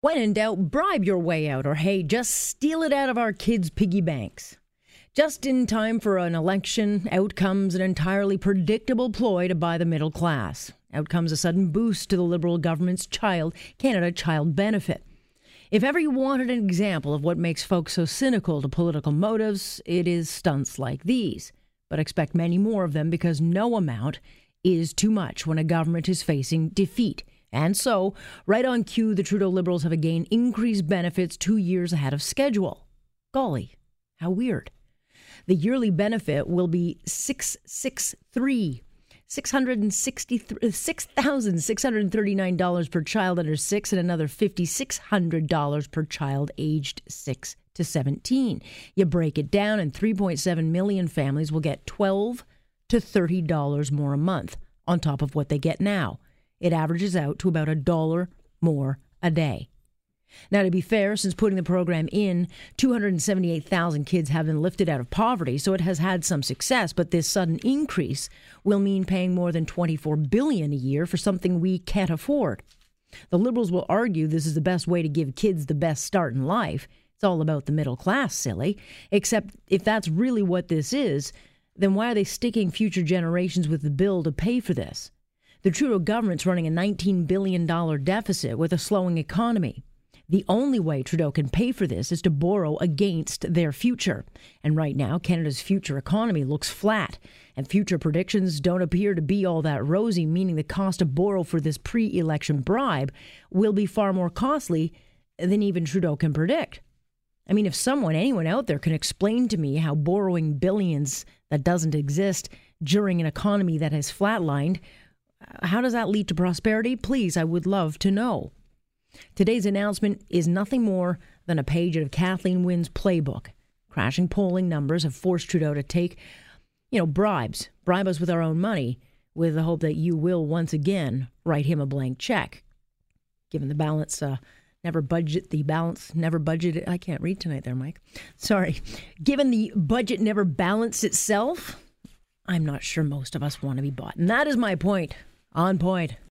When in doubt, bribe your way out, or hey, just steal it out of our kids' piggy banks. Just in time for an election, out comes an entirely predictable ploy to buy the middle class. Out comes a sudden boost to the Liberal government's Child Canada Child Benefit. If ever you wanted an example of what makes folks so cynical to political motives, it is stunts like these. But expect many more of them because no amount is too much when a government is facing defeat. And so, right on cue, the Trudeau Liberals have again increased benefits two years ahead of schedule. Golly, how weird. The yearly benefit will be 663 $6,639 per child under six and another $5,600 per child aged six to 17. You break it down, and 3.7 million families will get 12 to $30 more a month on top of what they get now it averages out to about a dollar more a day. Now, to be fair, since putting the program in, 278,000 kids have been lifted out of poverty, so it has had some success. But this sudden increase will mean paying more than 24 billion a year for something we can't afford. The Liberals will argue this is the best way to give kids the best start in life. It's all about the middle class, silly. Except if that's really what this is, then why are they sticking future generations with the bill to pay for this? The Trudeau government's running a $19 billion deficit with a slowing economy. The only way Trudeau can pay for this is to borrow against their future. And right now, Canada's future economy looks flat, and future predictions don't appear to be all that rosy, meaning the cost to borrow for this pre election bribe will be far more costly than even Trudeau can predict. I mean, if someone, anyone out there, can explain to me how borrowing billions that doesn't exist during an economy that has flatlined how does that lead to prosperity? Please, I would love to know. Today's announcement is nothing more than a page out of Kathleen Wynne's playbook. Crashing polling numbers have forced Trudeau to take, you know, bribes, bribe us with our own money, with the hope that you will once again write him a blank check. Given the balance, uh, never budget the balance, never budget. I can't read tonight, there, Mike. Sorry. Given the budget never balanced itself, I'm not sure most of us want to be bought. And that is my point. On point.